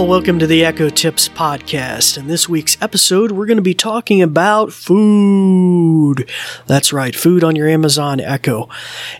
Welcome to the Echo Tips Podcast. In this week's episode, we're going to be talking about food. That's right, food on your Amazon Echo.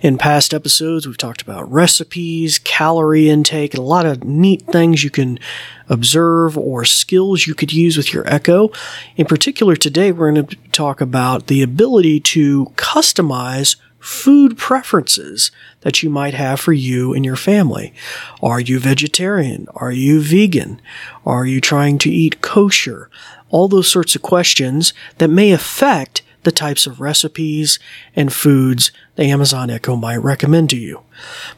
In past episodes, we've talked about recipes, calorie intake, and a lot of neat things you can observe or skills you could use with your Echo. In particular, today, we're going to talk about the ability to customize food preferences that you might have for you and your family. Are you vegetarian? Are you vegan? Are you trying to eat kosher? All those sorts of questions that may affect the types of recipes and foods the Amazon Echo might recommend to you.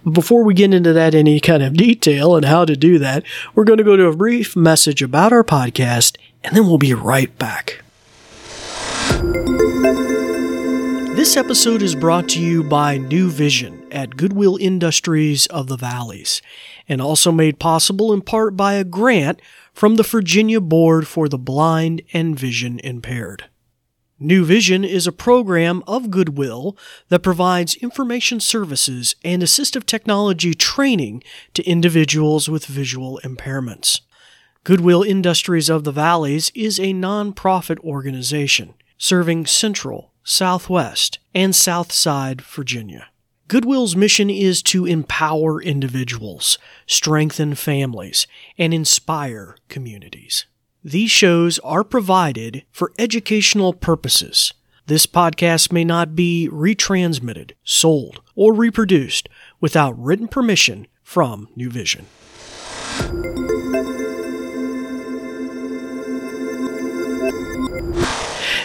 But before we get into that any kind of detail and how to do that, we're going to go to a brief message about our podcast and then we'll be right back. This episode is brought to you by New Vision at Goodwill Industries of the Valleys, and also made possible in part by a grant from the Virginia Board for the Blind and Vision Impaired. New Vision is a program of Goodwill that provides information services and assistive technology training to individuals with visual impairments. Goodwill Industries of the Valleys is a nonprofit organization serving Central, Southwest, and Southside Virginia. Goodwill's mission is to empower individuals, strengthen families, and inspire communities. These shows are provided for educational purposes. This podcast may not be retransmitted, sold, or reproduced without written permission from New Vision.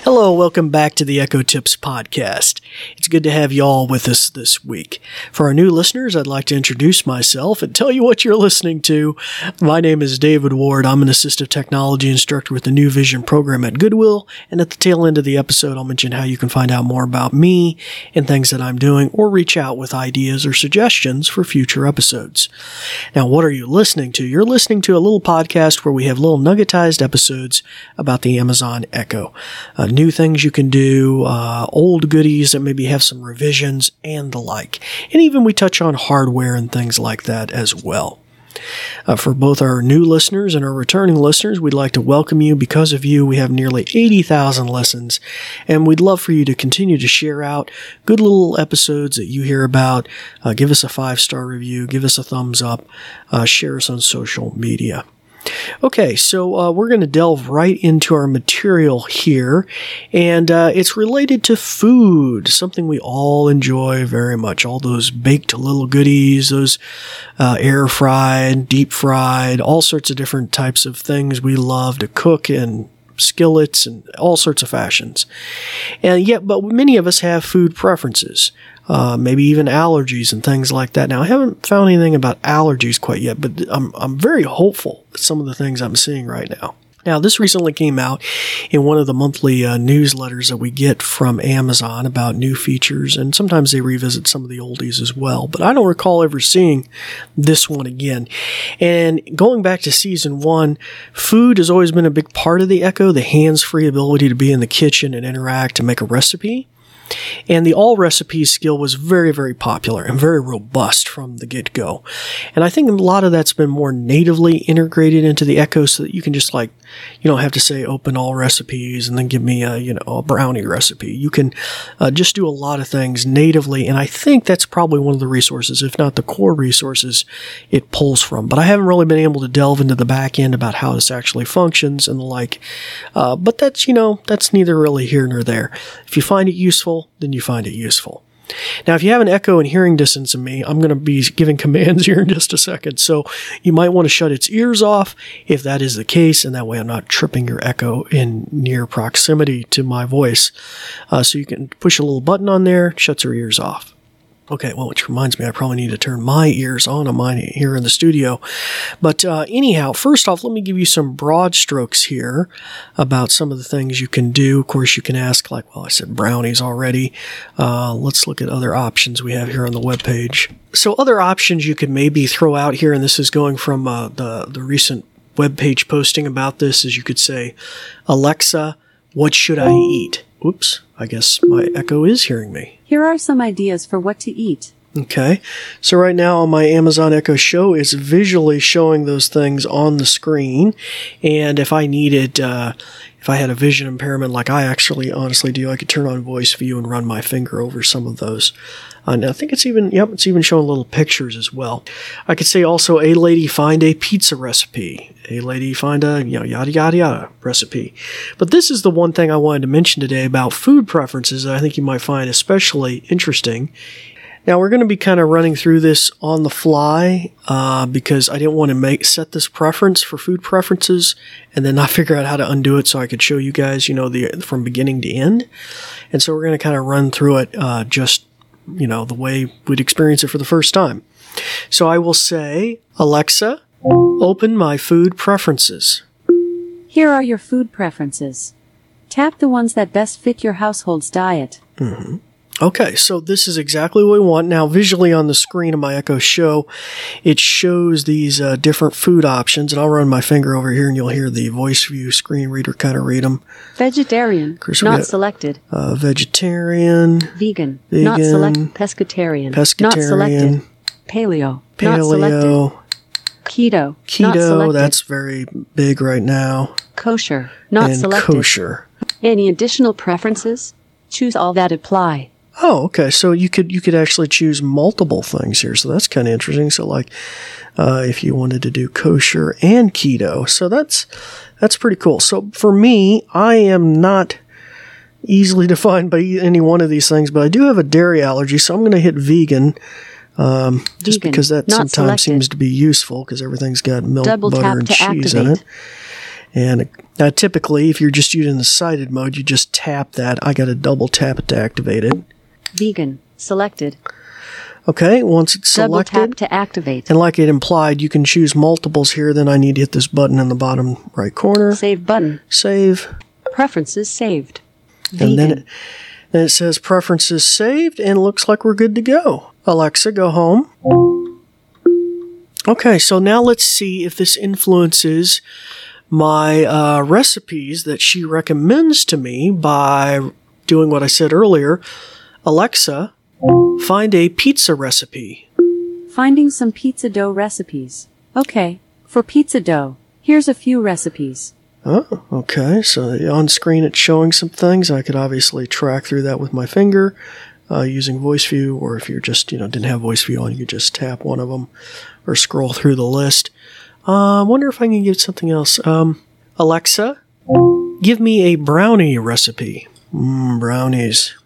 Hello, welcome back to the Echo Tips podcast. It's good to have you all with us this week. For our new listeners, I'd like to introduce myself and tell you what you're listening to. My name is David Ward. I'm an assistive technology instructor with the New Vision program at Goodwill. And at the tail end of the episode, I'll mention how you can find out more about me and things that I'm doing or reach out with ideas or suggestions for future episodes. Now, what are you listening to? You're listening to a little podcast where we have little nuggetized episodes about the Amazon Echo. Uh, new things you can do, uh, old goodies that maybe have some revisions and the like. And even we touch on hardware and things like that as well. Uh, for both our new listeners and our returning listeners, we'd like to welcome you. Because of you, we have nearly 80,000 listens, and we'd love for you to continue to share out good little episodes that you hear about. Uh, give us a five star review, give us a thumbs up, uh, share us on social media. Okay, so uh, we're going to delve right into our material here, and uh, it's related to food, something we all enjoy very much. All those baked little goodies, those uh, air fried, deep fried, all sorts of different types of things we love to cook in skillets and all sorts of fashions. And yet, but many of us have food preferences uh, maybe even allergies and things like that. Now, I haven't found anything about allergies quite yet, but I'm, I'm very hopeful some of the things I'm seeing right now. Now, this recently came out in one of the monthly uh, newsletters that we get from Amazon about new features, and sometimes they revisit some of the oldies as well. But I don't recall ever seeing this one again. And going back to season one, food has always been a big part of the Echo, the hands free ability to be in the kitchen and interact and make a recipe. And the all recipes skill was very, very popular and very robust from the get go. And I think a lot of that's been more natively integrated into the Echo so that you can just like, you don't have to say open all recipes and then give me a, you know, a brownie recipe. You can uh, just do a lot of things natively. And I think that's probably one of the resources, if not the core resources it pulls from. But I haven't really been able to delve into the back end about how this actually functions and the like. Uh, but that's, you know, that's neither really here nor there. If you find it useful, then you find it useful. Now, if you have an echo and hearing distance of me, I'm going to be giving commands here in just a second. So you might want to shut its ears off if that is the case, and that way I'm not tripping your echo in near proximity to my voice. Uh, so you can push a little button on there, shuts her ears off. Okay, well, which reminds me, I probably need to turn my ears on on mine here in the studio. But uh, anyhow, first off, let me give you some broad strokes here about some of the things you can do. Of course, you can ask, like, well, I said brownies already. Uh, let's look at other options we have here on the web page. So, other options you could maybe throw out here, and this is going from uh, the the recent web page posting about this, is you could say, Alexa, what should I eat? Oops, I guess my echo is hearing me. Here are some ideas for what to eat. Okay. So right now on my Amazon Echo Show it's visually showing those things on the screen. And if I needed, uh, if I had a vision impairment like I actually honestly do, I could turn on voice view and run my finger over some of those. Uh, and I think it's even, yep, it's even showing little pictures as well. I could say also, a lady find a pizza recipe. A lady find a, you know, yada, yada, yada recipe. But this is the one thing I wanted to mention today about food preferences that I think you might find especially interesting. Now we're going to be kind of running through this on the fly uh, because I didn't want to make set this preference for food preferences and then not figure out how to undo it so I could show you guys, you know, the from beginning to end. And so we're going to kind of run through it uh, just, you know, the way we'd experience it for the first time. So I will say, Alexa, open my food preferences. Here are your food preferences. Tap the ones that best fit your household's diet. Okay, so this is exactly what we want. Now, visually on the screen of my Echo Show, it shows these uh, different food options, and I'll run my finger over here and you'll hear the voice view screen reader kind of read them. Vegetarian, course, not got- selected. Uh, vegetarian, Vegan, not Vegan. selected. Pescatarian, not selected. pescatarian, Paleo, not selected. paleo, Keto, not keto, selected. that's very big right now, kosher, not and selected. kosher. Any additional preferences? Choose all that apply. Oh, okay. So you could you could actually choose multiple things here. So that's kind of interesting. So like, uh, if you wanted to do kosher and keto, so that's that's pretty cool. So for me, I am not easily defined by any one of these things, but I do have a dairy allergy, so I'm going to hit vegan. Um, just Vegan, because that sometimes selected. seems to be useful because everything's got milk, Double butter, and cheese in it. And uh, typically, if you're just using the sighted mode, you just tap that. I got to double tap it to activate it. Vegan, selected. Okay, once it's Double selected, tap to activate. and like it implied, you can choose multiples here. Then I need to hit this button in the bottom right corner. Save button. Save. Preferences saved. And Vegan. then it, then it says preferences saved, and it looks like we're good to go. Alexa, go home. Okay, so now let's see if this influences my uh, recipes that she recommends to me by doing what I said earlier. Alexa, find a pizza recipe. Finding some pizza dough recipes. Okay, for pizza dough, here's a few recipes. Oh, okay. So on screen it's showing some things. I could obviously track through that with my finger uh, using voice view, or if you're just, you know, didn't have voice view on, you could just tap one of them or scroll through the list. Uh, I wonder if I can get something else. Um, Alexa, give me a brownie recipe. Mm, brownies.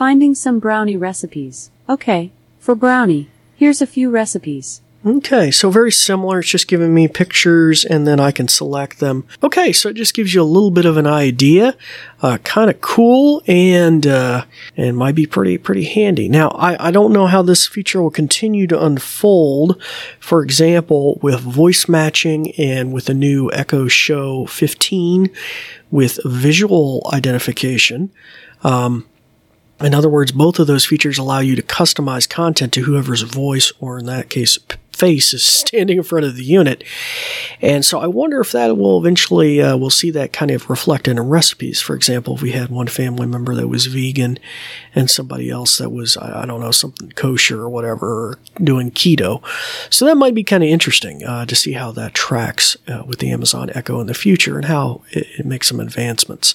Finding some brownie recipes. Okay, for brownie, here's a few recipes. Okay, so very similar. It's just giving me pictures and then I can select them. Okay, so it just gives you a little bit of an idea. Uh, kind of cool and, uh, and might be pretty, pretty handy. Now, I, I don't know how this feature will continue to unfold. For example, with voice matching and with the new Echo Show 15 with visual identification. In other words, both of those features allow you to customize content to whoever's voice, or in that case, p- face, is standing in front of the unit. And so I wonder if that will eventually, uh, we'll see that kind of reflected in recipes. For example, if we had one family member that was vegan and somebody else that was, I, don't know, something kosher or whatever, or doing keto. So that might be kind of interesting uh, to see how that tracks uh, with the Amazon Echo in the future and how it, it makes some advancements.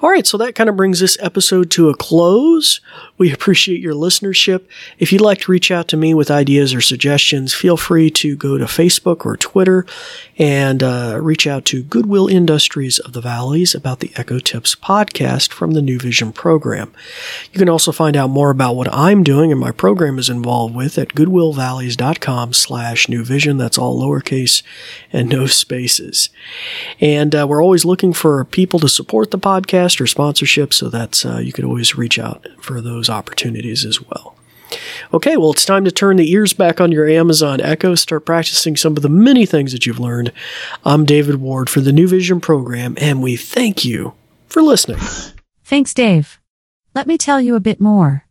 All right, so that kind of brings this episode to a close. We appreciate your listenership. If you'd like to reach out to me with ideas or suggestions, feel free to go to Facebook or Twitter and uh, reach out to Goodwill Industries of the Valleys about the Echo Tips podcast from the New Vision program. You can also find out more about what I'm doing and my program is involved with at goodwillvalleys.com slash new vision. That's all lowercase and no spaces. And uh, we're always looking for people to support the podcast or sponsorship, so that's uh, you could always reach out for those opportunities as well. Okay, well, it's time to turn the ears back on your Amazon Echo, start practicing some of the many things that you've learned. I'm David Ward for the New Vision program, and we thank you for listening. Thanks, Dave. Let me tell you a bit more.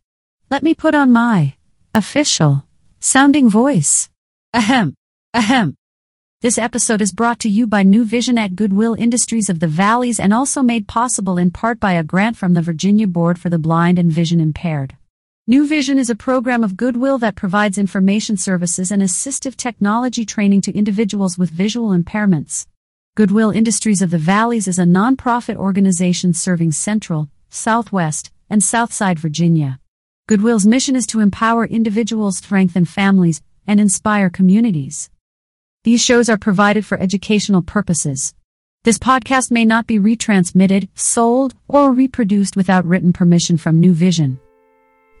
Let me put on my official sounding voice. Ahem. Ahem. This episode is brought to you by New Vision at Goodwill Industries of the Valleys and also made possible in part by a grant from the Virginia Board for the Blind and Vision Impaired. New Vision is a program of Goodwill that provides information services and assistive technology training to individuals with visual impairments. Goodwill Industries of the Valleys is a nonprofit organization serving Central, Southwest, and Southside Virginia. Goodwill's mission is to empower individuals, strengthen families, and inspire communities. These shows are provided for educational purposes. This podcast may not be retransmitted, sold, or reproduced without written permission from New Vision.